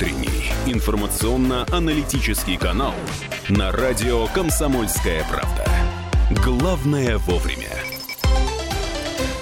утренний информационно-аналитический канал на радио «Комсомольская правда». Главное вовремя.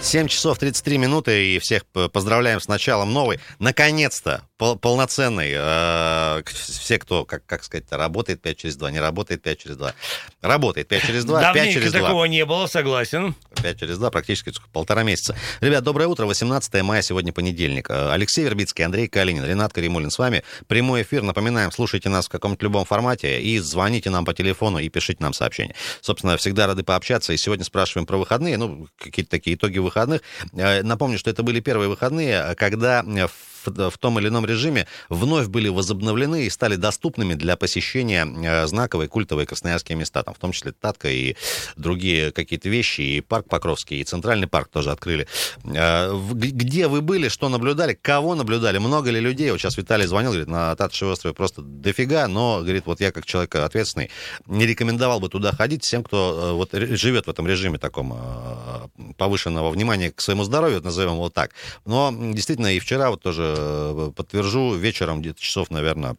7 часов 33 минуты, и всех поздравляем с началом новой, наконец-то, полноценный. Э, все, кто, как, как сказать, работает 5 через 2, не работает 5 через 2. Работает 5 через 2, 5 через 2. такого не было, согласен. 5 через 2, практически полтора месяца. Ребят, доброе утро, 18 мая, сегодня понедельник. Э, Алексей Вербицкий, Андрей Калинин, Ренат Каримулин с вами. Прямой эфир, напоминаем, слушайте нас в каком-то любом формате и звоните нам по телефону и пишите нам сообщения. Собственно, всегда рады пообщаться, и сегодня спрашиваем про выходные, ну, какие-то такие итоги выходных выходных. Э, напомню, что это были первые выходные, когда в в том или ином режиме вновь были возобновлены и стали доступными для посещения э, знаковые культовые красноярские места, там, в том числе Татка и другие какие-то вещи, и парк Покровский, и Центральный парк тоже открыли. Э, где вы были, что наблюдали, кого наблюдали, много ли людей? Вот сейчас Виталий звонил, говорит, на Татшеве острове просто дофига, но, говорит, вот я как человек ответственный не рекомендовал бы туда ходить всем, кто э, вот живет в этом режиме таком повышенного внимания к своему здоровью, назовем его так. Но действительно и вчера вот тоже подтвержу, вечером где-то часов, наверное,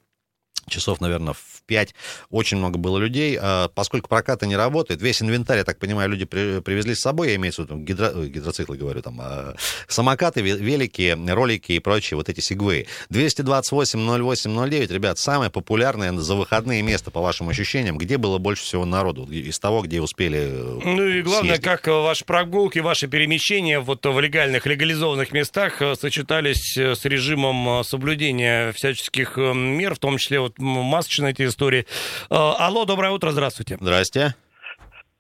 часов, наверное, в 5 очень много было людей. А, поскольку прокаты не работает, весь инвентарь, я так понимаю, люди при, привезли с собой, я имею в виду гидро, гидроциклы, говорю, там, а, самокаты, велики, ролики и прочие вот эти сигвы. 228-08-09, ребят, самое популярное за выходные место, по вашим ощущениям, где было больше всего народу из того, где успели э, Ну и главное, съездить. как ваши прогулки, ваши перемещения вот в легальных, легализованных местах э, сочетались э, с режимом соблюдения всяческих мер, в том числе вот масочные эти истории. Э, алло, доброе утро, здравствуйте. Здрасте.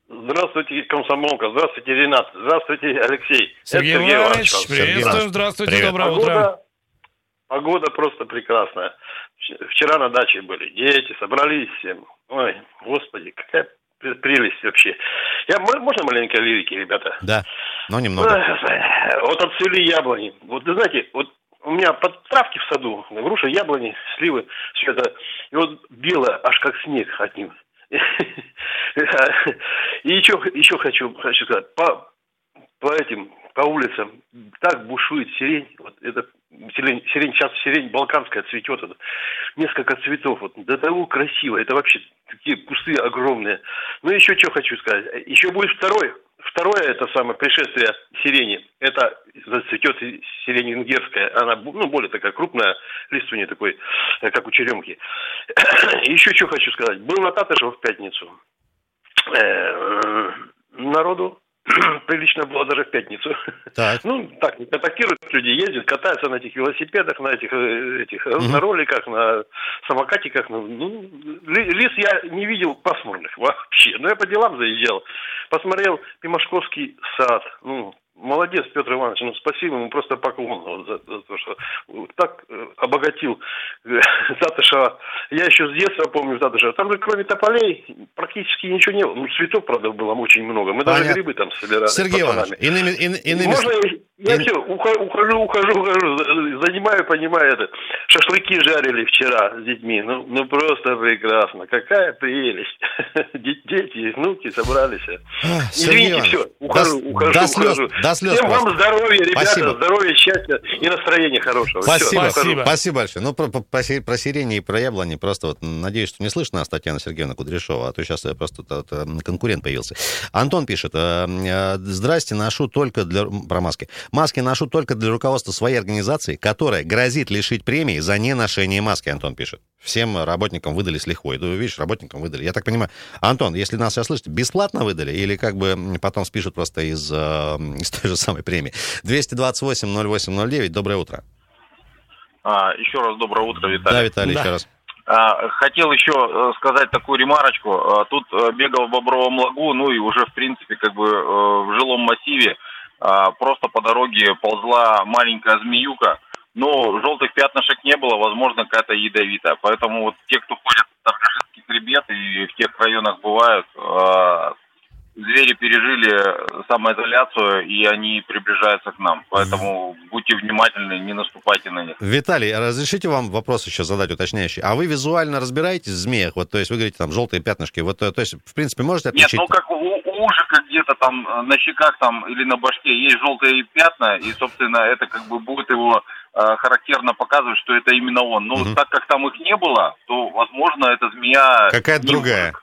Здравствуйте, комсомолка. Здравствуйте, Ренат. Здравствуйте, Алексей. Сергей, Сергей Иванович, приветствуем. Здравствуйте, Привет. доброе погода, утро. Погода просто прекрасная. Вчера на даче были дети, собрались всем. Ой, господи, какая прелесть вообще. Я, можно маленькой лирики, ребята? Да, но немного. Вот отцвели яблони. Вот, вы знаете, вот у меня под травки в саду, груша, яблони, сливы, все это. И вот белое, аж как снег от них. И еще, еще хочу, хочу сказать, по, по этим, по улицам так бушует сирень. Вот это сирень, сирень, сейчас сирень балканская цветет. Это, несколько цветов. Вот, до того красиво. Это вообще такие кусты огромные. Ну, еще что хочу сказать. Еще будет второй Второе, это самое пришествие сирени. Это зацветет сирень венгерская. Она ну, более такая крупная, лист у нее такой, э, как у черемки. Еще что хочу сказать. Был на Татышево в пятницу. Э, народу прилично было даже в пятницу. Так. Ну, так, контактируют люди, ездят, катаются на этих велосипедах, на этих, э, этих угу. на роликах, на самокатиках. Ну, ну, лис я не видел пасмурных вообще. Но я по делам заезжал. Посмотрел Пимашковский сад. Ну, Молодец, Петр Иванович, ну спасибо ему просто поклон вот, за, за то, что так э, обогатил э, Татышева. Я еще с детства помню Татышева. Там же кроме тополей практически ничего не было. Ну, цветов, правда, было очень много. Мы Понятно. даже грибы там собирали. Сергей Иванович, иными, ин, иными... Можно я все, ухожу, ухожу, ухожу, ухожу, занимаю, понимаю это. Шашлыки жарили вчера с детьми. Ну, ну просто прекрасно. Какая прелесть. Дети, внуки собрались. А, Извините, все, ухожу, до, ухожу, до слез, ухожу. До слез Всем вам здоровья, ребята, Спасибо. здоровья, счастья и настроения хорошего. Спасибо, все, Спасибо. Спасибо большое. Ну, про, про, про сирени и про яблони просто вот надеюсь, что не слышно нас Татьяна Сергеевна Кудряшова, а то сейчас просто конкурент появился. Антон пишет, э, э, здрасте, ношу только для... Про маски. Маски ношу только для руководства своей организации, которая грозит лишить премии за неношение маски, Антон пишет. Всем работникам выдали с лихвой. Да, видишь, работникам выдали. Я так понимаю, Антон, если нас сейчас слышите, бесплатно выдали или как бы потом спишут просто из, э, из той же самой премии? 228-08-09, доброе утро. А, еще раз доброе утро, Виталий. Да, Виталий, да. еще раз. А, хотел еще э, сказать такую ремарочку. А, тут э, бегал в Бобровом лагу, ну и уже, в принципе, как бы в жилом массиве а, просто по дороге ползла маленькая змеюка, но желтых пятнышек не было, возможно, какая-то ядовитая. Поэтому вот те, кто ходят в Торгашинский хребет и в тех районах бывают, а, звери пережили самоизоляцию, и они приближаются к нам. Поэтому будьте внимательны, не наступайте на них. Виталий, разрешите вам вопрос еще задать уточняющий? А вы визуально разбираетесь в змеях? Вот, то есть вы говорите, там, желтые пятнышки. Вот, то есть, в принципе, можете отличить? Нет, ну, как у, у ужика где-то там на щеках там или на башке есть желтые пятна, и, собственно, это как бы будет его характерно показывает, что это именно он. Но Мгм. так как там их не было, то, возможно, эта змея... Какая-то другая.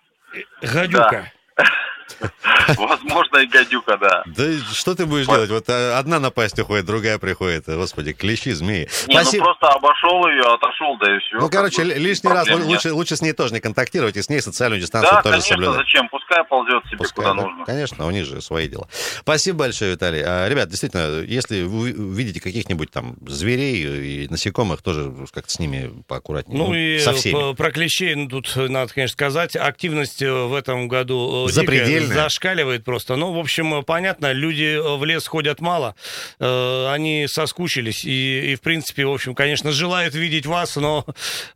Гадюка. Возможно, и гадюка, да. Да что ты будешь делать? Вот э, одна напасть уходит, другая приходит. Господи, клещи, змеи. Не, ну просто обошел ее, отошел, да и все. Ну, короче, лишний раз лучше, лучше с ней тоже не контактировать, и с ней социальную дистанцию Да, тоже конечно, соблюдать. зачем? Пускай ползет себе Пускай, куда да. нужно. Конечно, у них же свои дела. Спасибо большое, Виталий. А, Ребят, действительно, если вы видите каких-нибудь там зверей и насекомых, тоже как-то с ними поаккуратнее. Ну и со всеми. про клещей, ну, тут надо, конечно, сказать, активность э, в этом году э, Запредельная. Дикая, зашкаливает просто. Ну, в общем, понятно, люди э, в лес ходят мало, э, они соскучились и, и, в принципе, в общем, конечно, желают видеть вас, но,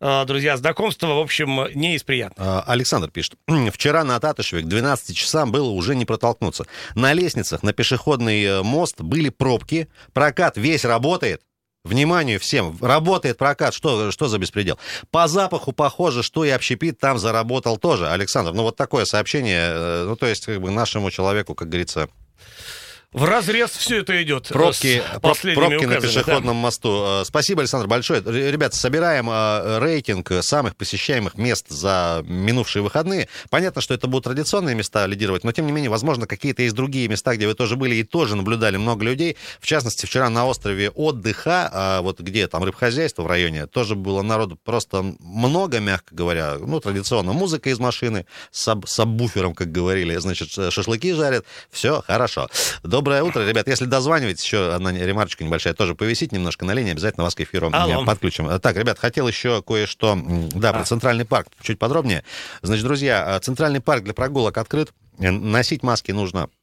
э, друзья, знакомство, в общем, не из приятных. А, Александр пишет. Вчера на Татышеве к 12 часам было уже не протолкнуться. На лестницах, на пешеходный э, мост были пробки. Прокат весь работает. Внимание всем, работает прокат, что, что за беспредел? По запаху похоже, что и общепит там заработал тоже. Александр, ну вот такое сообщение, э, ну то есть как бы нашему человеку, как говорится, В разрез все это идет. э, Пробки, пробки на указами, да. пешеходном мосту. Э, Спасибо, Александр, большое. Ребята, собираем э, рейтинг самых посещаемых мест за минувшие выходные. Понятно, что это будут традиционные места лидировать, но тем не менее, возможно, какие-то есть другие места, где вы тоже были и тоже наблюдали много людей. В частности, вчера на острове отдыха, вот где там рыбхозяйство в районе, тоже было народу просто много, мягко говоря. Ну, традиционно музыка из машины, с саб- сабвуфером, как говорили, значит, шашлыки жарят. Все хорошо. Доброе утро, ребят. Если дозваниваетесь, еще одна ремарочка небольшая, тоже повисит немножко на линии, обязательно вас к эфиру Алло. э, подключим. А, Так, ребят, хотел еще кое-что, да, про А. Центральный парк чуть подробнее. Значит, друзья, э, Центральный парк для прогулок открыт. Э, Носить маски нужно э,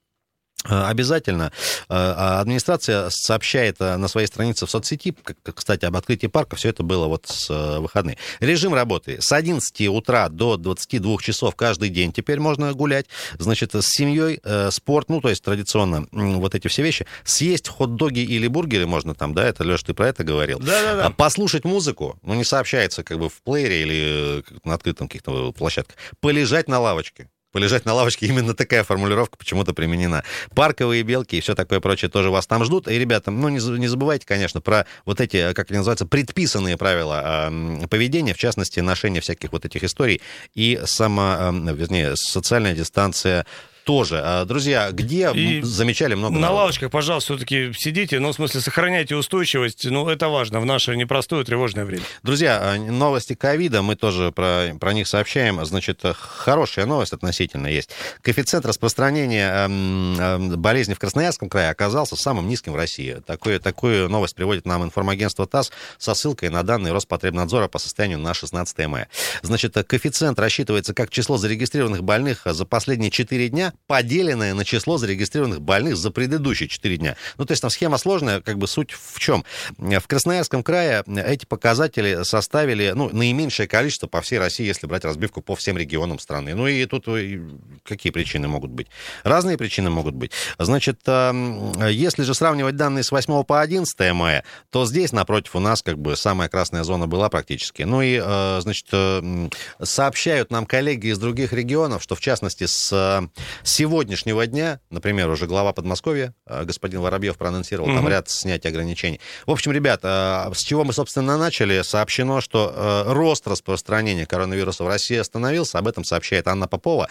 Обязательно. Э, а Администрация сообщает э, на своей странице в соцсети, кстати, об открытии парка, все это было вот с э, выходных. Режим работы с 11 утра до 22 часов каждый день теперь можно гулять. Значит, с семьей, э, спорт, ну, то есть традиционно вот эти все вещи. Съесть хот-доги или бургеры можно там, да, это, Леш, ты про это говорил. Да-да-да. А Послушать музыку, ну, не сообщается как бы в плеере или э, на открытом каких-то площадках. Полежать на лавочке. Полежать на лавочке, именно такая формулировка почему-то применена. Парковые белки и все такое прочее тоже вас там ждут. И, ребята, ну, не, не забывайте, конечно, про вот эти, э, как они называются, предписанные правила э, поведения, в частности, ношение всяких вот этих историй и само, э, вернее, социальная дистанция тоже. А, Друзья, где И замечали много На народу? лавочках, пожалуйста, все-таки сидите, ну, в смысле, сохраняйте устойчивость, ну, это важно в наше непростое тревожное время. Друзья, а, новости ковида, мы тоже про, про них сообщаем. Значит, э, хорошая новость относительно есть. Коэффициент распространения эм, эм, болезни в Красноярском крае оказался самым низким в России. Такую, такую новость приводит нам информагентство ТАСС со ссылкой на данные Роспотребнадзора по состоянию на 16 мая. Значит, э, коэффициент рассчитывается как число зарегистрированных больных за последние 4 дня, поделенное на число зарегистрированных больных за предыдущие 4 дня. Ну, то есть там схема сложная, как бы суть в чем? В Красноярском крае эти показатели составили, ну, наименьшее количество по всей России, если брать разбивку по всем регионам страны. Ну, и тут э, какие причины могут быть? Разные причины могут быть. Значит, эм, если же сравнивать данные с 8 по 11 мая, то здесь, напротив, у нас как бы самая красная зона была практически. Ну и, э, значит, э, сообщают нам коллеги из других регионов, что, в частности, с э, сегодняшнего дня, например, уже глава Подмосковья, э, господин Воробьев проанонсировал там ряд снятия ограничений. В общем, ребята, э, с чего мы, собственно, начали, сообщено, что э, рост распространения коронавируса в России остановился. Об этом сообщает Анна Попова,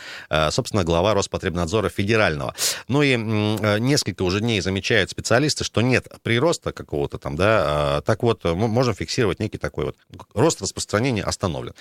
собственно, глава Роспотребнадзора федерального. Ну и несколько уже дней замечают специалисты, что нет прироста какого-то там, да, так вот, мы можем фиксировать некий такой вот рост распространения остановлен.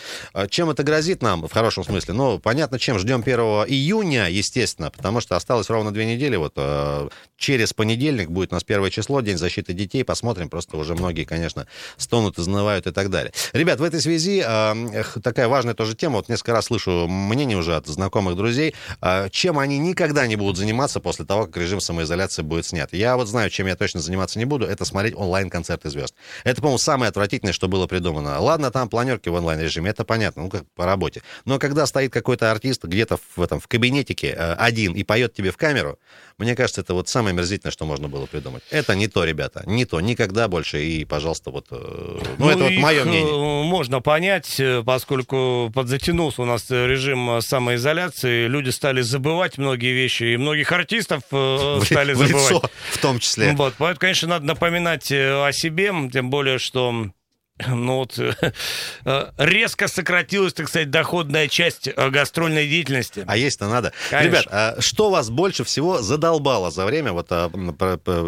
Чем это грозит нам, в хорошем смысле? Ну, понятно, чем. Ждем 1 июня, естественно, потому что осталось ровно две недели. Вот э, через понедельник будет у нас первое число, День защиты детей. Посмотрим, просто уже многие, конечно, стонут, изнывают и так далее. Ребят, в этой связи э, такая важная тоже тема. Вот несколько раз слышу мнение уже от знакомых друзей, э, чем они никогда не будут заниматься после того, как режим самоизоляции будет снят. Я вот знаю, чем я точно заниматься не буду, это смотреть онлайн-концерты звезд. Это, по-моему, самое отвратительное, что было придумано. Ладно, там планерки в онлайн-режиме, это понятно, ну как по работе. Но когда стоит какой-то артист где-то в этом в кабинетике, один и поет тебе в камеру, мне кажется, это вот самое мерзительное, что можно было придумать. Это не то, ребята, не то, никогда больше. И, пожалуйста, вот, э, ну, ну это вот мое мнение. Э, можно понять, э, поскольку подзатянулся у нас режим самоизоляции, люди стали забывать многие вещи, и многих артистов стали в, забывать. В лицо, в том числе. Вот, поэтому, конечно, надо напоминать о себе, тем более, что ну вот э, резко сократилась, так сказать, доходная часть э, гастрольной деятельности. А есть-то надо. Конечно. Ребят, а что вас больше всего задолбало за время вот а,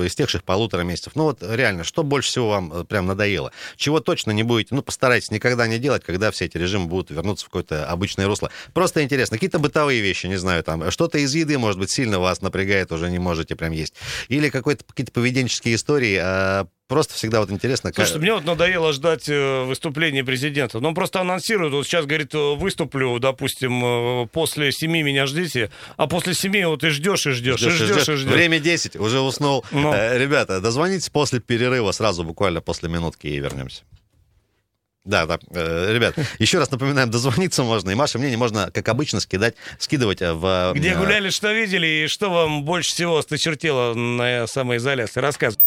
истекших полутора месяцев? Ну вот реально, что больше всего вам э, прям надоело? Чего точно не будете, ну постарайтесь никогда не делать, когда все эти режимы будут вернуться в какое-то обычное русло. Просто интересно, какие-то бытовые вещи, не знаю, там что-то из еды, может быть, сильно вас напрягает, уже не можете прям есть. Или какие-то поведенческие истории, а, Просто всегда вот интересно. Слушайте, как... мне вот надоело ждать э, выступления президента. Ну, он просто анонсирует, вот сейчас, говорит, э, выступлю, допустим, э, после семи меня ждите, а после семи вот и ждешь, и ждешь, ждешь и ждешь, и ждешь. И ждешь. Время 10, уже уснул. Ну. Ребята, дозвонитесь после перерыва, сразу буквально после минутки и вернемся. Да, да. Ребят, еще раз напоминаем, дозвониться можно. И ваше мнение можно, как обычно, скидать, скидывать в... Где гуляли, что видели, и что вам больше всего осточертело на самоизоляции? Рассказывайте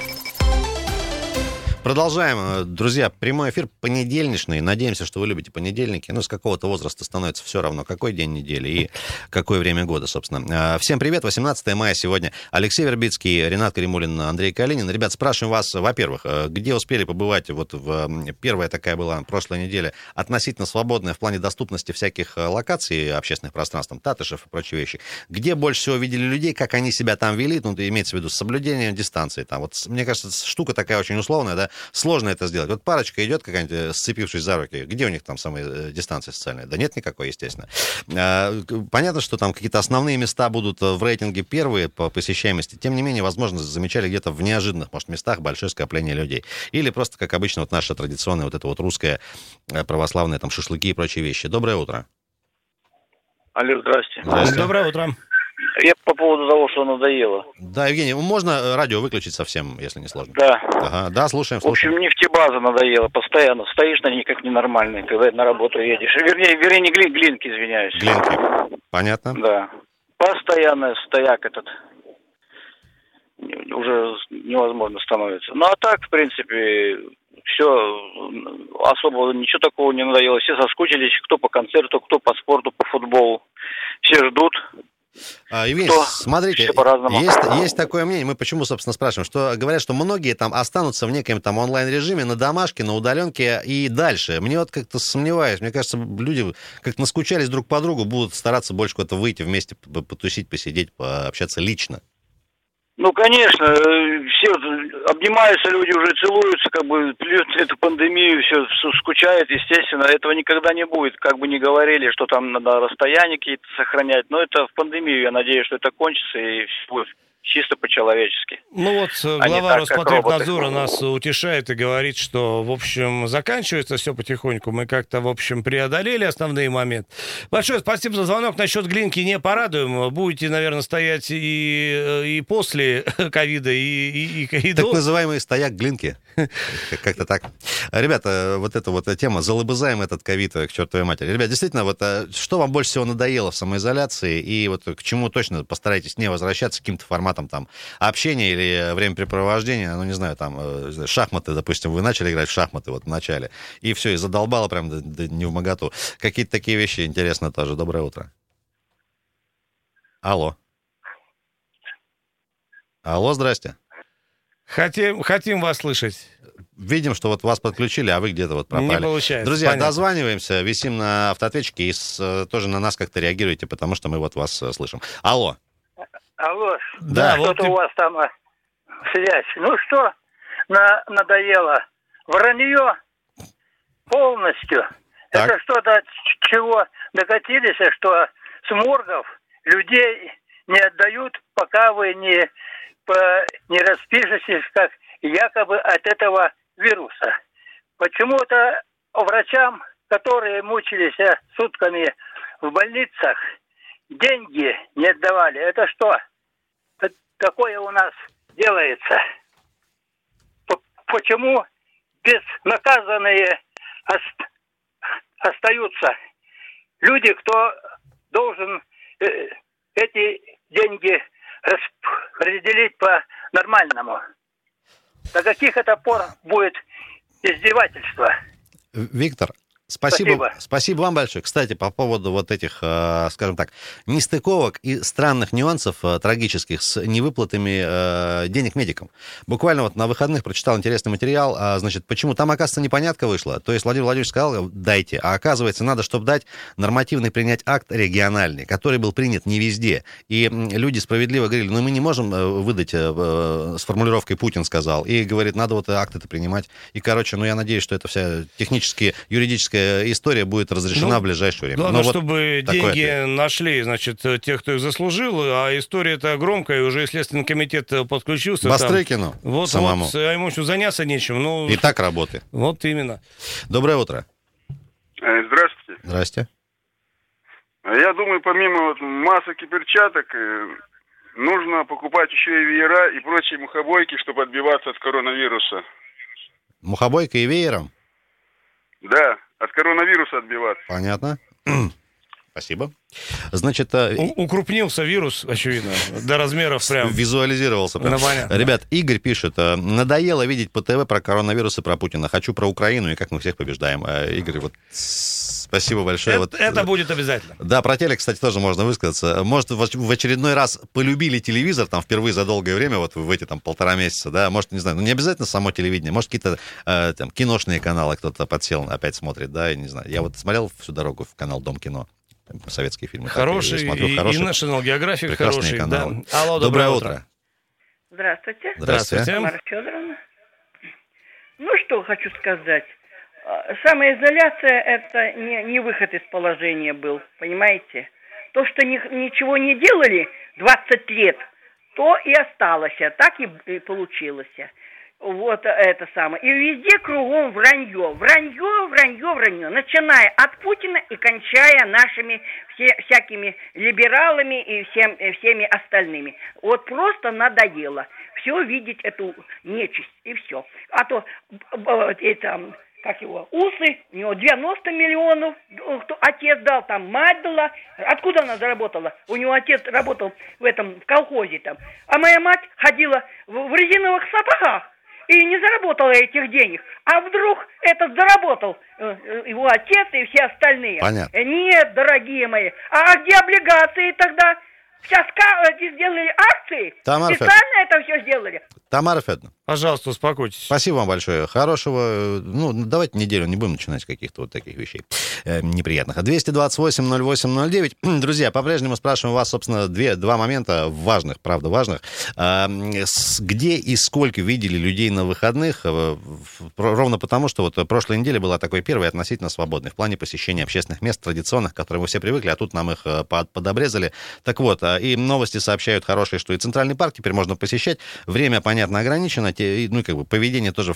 Продолжаем. Друзья, прямой эфир понедельничный. Надеемся, что вы любите понедельники. Ну, с какого-то возраста становится все равно, какой день недели и какое время года, собственно. А, всем привет. 18 мая сегодня. Алексей Вербицкий, Ренат Каримулин, Андрей Калинин. Ребят, спрашиваем вас, во-первых, э, где успели побывать? Вот в первая такая была прошлой неделе относительно свободная в плане доступности всяких э, локаций общественных пространств, там, Татышев и прочие вещи. Где больше всего видели людей, как они себя там вели, ну, имеется в виду соблюдение дистанции. Там, вот, мне кажется, штука такая очень условная, да, сложно это сделать. Вот парочка идет какая-нибудь, э, сцепившись за руки, где у них там самая э, дистанция социальная? Да нет никакой, естественно. А, понятно, что там какие-то основные места будут э, в рейтинге первые по посещаемости. Тем не менее, возможно, замечали где-то в неожиданных, может, местах большое скопление людей. Или просто, как обычно, вот наша традиционная вот это вот русская православная там шашлыки и прочие вещи. Доброе утро. Алло, здрасте. здрасте. Доброе утро. Я по поводу того, что надоело. Да, Евгений, можно э, радио выключить совсем, если не сложно? Да. Ага, да, слушаем, слушаем. В общем, нефтебаза надоела. Постоянно стоишь на ней как ненормальный, когда на работу едешь. Вернее, вернее, не глин, глинки, извиняюсь. Глинки. Понятно. Да. Постоянно стояк этот уже невозможно становится. Ну, а так, в принципе, все особо ничего такого не надоело. Все соскучились, кто по концерту, кто по спорту, по футболу. Все ждут. А, Евгений, что смотрите, есть, есть такое мнение, мы почему, собственно, спрашиваем, что говорят, что многие там останутся в неком там онлайн-режиме, на домашке, на удаленке и дальше. Мне вот как-то сомневаюсь, мне кажется, люди как-то наскучались друг по другу, будут стараться больше куда-то выйти вместе, потусить, посидеть, пообщаться лично. Ну, конечно, э, все обнимаются, люди уже целуются, как бы эту пандемию, все скучают, естественно. Этого никогда не будет, как бы ни говорили, что там надо расстояние какие-то сохранять. Но это в пандемию, я надеюсь, что это кончится и все будет чисто по-человечески. Ну вот э, а глава Роспотребнадзора нас утешает и говорит, что, в общем, заканчивается все потихоньку. Мы как-то, в общем, преодолели основные моменты. Большое спасибо за звонок. Насчет глинки не порадуем. Будете, наверное, стоять и, э, и после ковида, и, и, и, и Так до... называемый стояк глинки. Как-то так. Ребята, вот эта вот тема, залыбызаем этот ковид к чертовой матери. Ребят, действительно, вот э, что вам больше всего надоело в самоизоляции, и вот к чему точно постарайтесь не возвращаться, каким-то форматом там общения или времяпрепровождения, ну, не знаю, там, э, шахматы, допустим, вы начали играть в шахматы вот в начале, и все, и задолбало прям до, до, не в моготу. Какие-то такие вещи интересно тоже. Доброе утро. Алло. Алло, здрасте. Хотим, хотим вас слышать. Видим, что вот вас подключили, а вы где-то вот пропали. Не получается. Друзья, Понятно. дозваниваемся, висим на автоответчике и с, э, тоже на нас как-то реагируйте, потому что мы вот вас э, слышим. Алло. Алло. Да, что-то вот ты... у вас там э, связь. Ну что, на, надоело? Вранье полностью. Так. Это что-то, от чего докатились, что с моргов людей не отдают, пока вы не не распишетесь как якобы от этого вируса. Почему-то врачам, которые мучились сутками в больницах, деньги не отдавали. Это что? Такое у нас делается. почему безнаказанные остаются люди, кто должен э, эти деньги распределить по нормальному. До каких это пор будет издевательство? Виктор, Спасибо, спасибо. Спасибо вам большое. Кстати, по поводу вот этих, э, скажем так, нестыковок и странных нюансов э, трагических с невыплатами э, денег медикам. Буквально вот на выходных прочитал интересный материал, а, значит, почему там, оказывается, непонятка вышла. То есть Владимир Владимирович сказал, дайте, а оказывается, надо, чтобы дать нормативный принять акт региональный, который был принят не везде. И люди справедливо говорили, ну мы не можем выдать с формулировкой «Путин сказал». И говорит, надо вот акт это принимать. И, короче, ну я надеюсь, что это вся технически юридическая история будет разрешена ну, в ближайшее время. Главное, Но чтобы вот деньги ответ. нашли, значит, тех, кто их заслужил, а история-то громкая, и уже Следственный комитет подключился. Бастрыкину там. вот, самому. Вот, а ему еще заняться нечем. Ну, и так работает. Вот именно. Доброе утро. Э, здравствуйте. Здрасте. Я думаю, помимо вот масок и перчаток, э, нужно покупать еще и веера и прочие мухобойки, чтобы отбиваться от коронавируса. Мухобойка и веером? Да, от коронавируса отбиваться. Понятно. Спасибо. Значит, У- укрупнился вирус, очевидно, до размеров прям. Визуализировался. Прям. Ну, понятно. Ребят, Игорь пишет, э, надоело видеть по ТВ про коронавирус и про Путина. Хочу про Украину и как мы всех побеждаем. Игорь, вот спасибо большое. Это, вот, это будет обязательно. Да, про телек, кстати, тоже можно высказаться. Может, в очередной раз полюбили телевизор, там, впервые за долгое время, вот в эти, там, полтора месяца, да, может, не знаю, ну, не обязательно само телевидение, может, какие-то, э, там, киношные каналы кто-то подсел, опять смотрит, да, я не знаю. Я вот смотрел всю дорогу в канал Дом кино советские фильмы. Хороший, так, смотрю, и, хороший, и National Geographic хороший. Канал. Да. Алло, доброе, доброе утро. утро. Здравствуйте. Здравствуйте. Тамара Федоровна. Ну, что хочу сказать. А, самоизоляция – это не, не выход из положения был, понимаете? То, что ни, ничего не делали 20 лет, то и осталось, а так и, и получилось. Вот это самое. И везде кругом вранье. Вранье, вранье, вранье. Начиная от Путина и кончая нашими все, всякими либералами и всем, всеми остальными. Вот просто надоело все видеть эту нечисть и все. А то это как его, усы, у него 90 миллионов, отец дал, там мать дала. Откуда она заработала? У него отец работал в этом, в колхозе там. А моя мать ходила в, в резиновых сапогах и не заработала этих денег. А вдруг этот заработал э, э, его отец и все остальные? Понятно. Нет, дорогие мои. А где облигации тогда? Сейчас сделали акции, Тамара специально это все сделали. Тамара Федоровна. Пожалуйста, успокойтесь. Спасибо вам большое. Хорошего, ну, давайте неделю не будем начинать с каких-то вот таких вещей э, неприятных. 228-08-09. Друзья, по-прежнему спрашиваем вас, собственно, две, два момента важных, правда, важных. Э, где и сколько видели людей на выходных? Э, ровно потому, что вот прошлой неделе была такой первой относительно свободной в плане посещения общественных мест традиционных, к которым мы все привыкли, а тут нам их э, под, подобрезали. Так вот, э, и новости сообщают хорошие, что и Центральный парк теперь можно посещать. Время, понятно, ограничено ну, как бы поведение тоже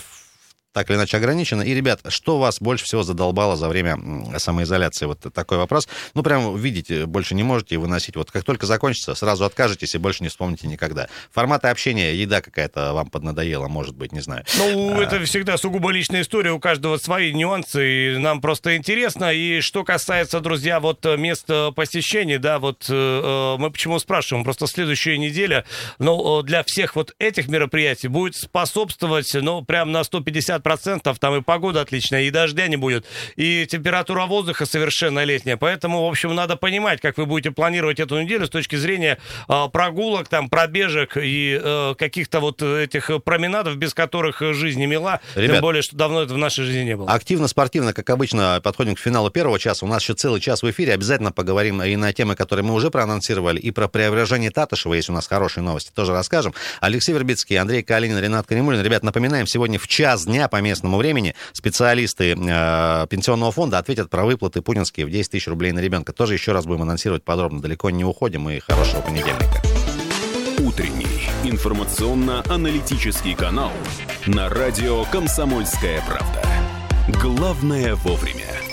так или иначе ограничено. И, ребят, что вас больше всего задолбало за время самоизоляции? Вот такой вопрос. Ну, прям видите, больше не можете выносить. Вот как только закончится, сразу откажетесь и больше не вспомните никогда. Форматы общения, еда какая-то вам поднадоела, может быть, не знаю. Ну, а... это всегда сугубо личная история, у каждого свои нюансы, и нам просто интересно. И что касается, друзья, вот э, мест посещения, да, вот э, э, мы почему спрашиваем, просто следующая неделя, ну, для всех вот этих мероприятий будет способствовать, ну, прям на 150 процентов, там и погода отличная, и дождя не будет, и температура воздуха совершенно летняя. Поэтому, в общем, надо понимать, как вы будете планировать эту неделю с точки зрения э, прогулок, там, пробежек и э, каких-то вот этих променадов, без которых жизнь не мила. Ребят, тем более, что давно это в нашей жизни не было. Активно-спортивно, как обычно, подходим к финалу первого часа. У нас еще целый час в эфире. Обязательно поговорим и на темы, которые мы уже проанонсировали, и про преображение Татышева, есть у нас хорошие новости, тоже расскажем. Алексей Вербицкий, Андрей Калинин, Ренат Каримулин. Ребят, напоминаем, сегодня в час по местному времени специалисты э, пенсионного фонда ответят про выплаты путинские в 10 тысяч рублей на ребенка. Тоже еще раз будем анонсировать подробно. Далеко не уходим и хорошего понедельника. Утренний информационно-аналитический канал на радио «Комсомольская правда». Главное вовремя.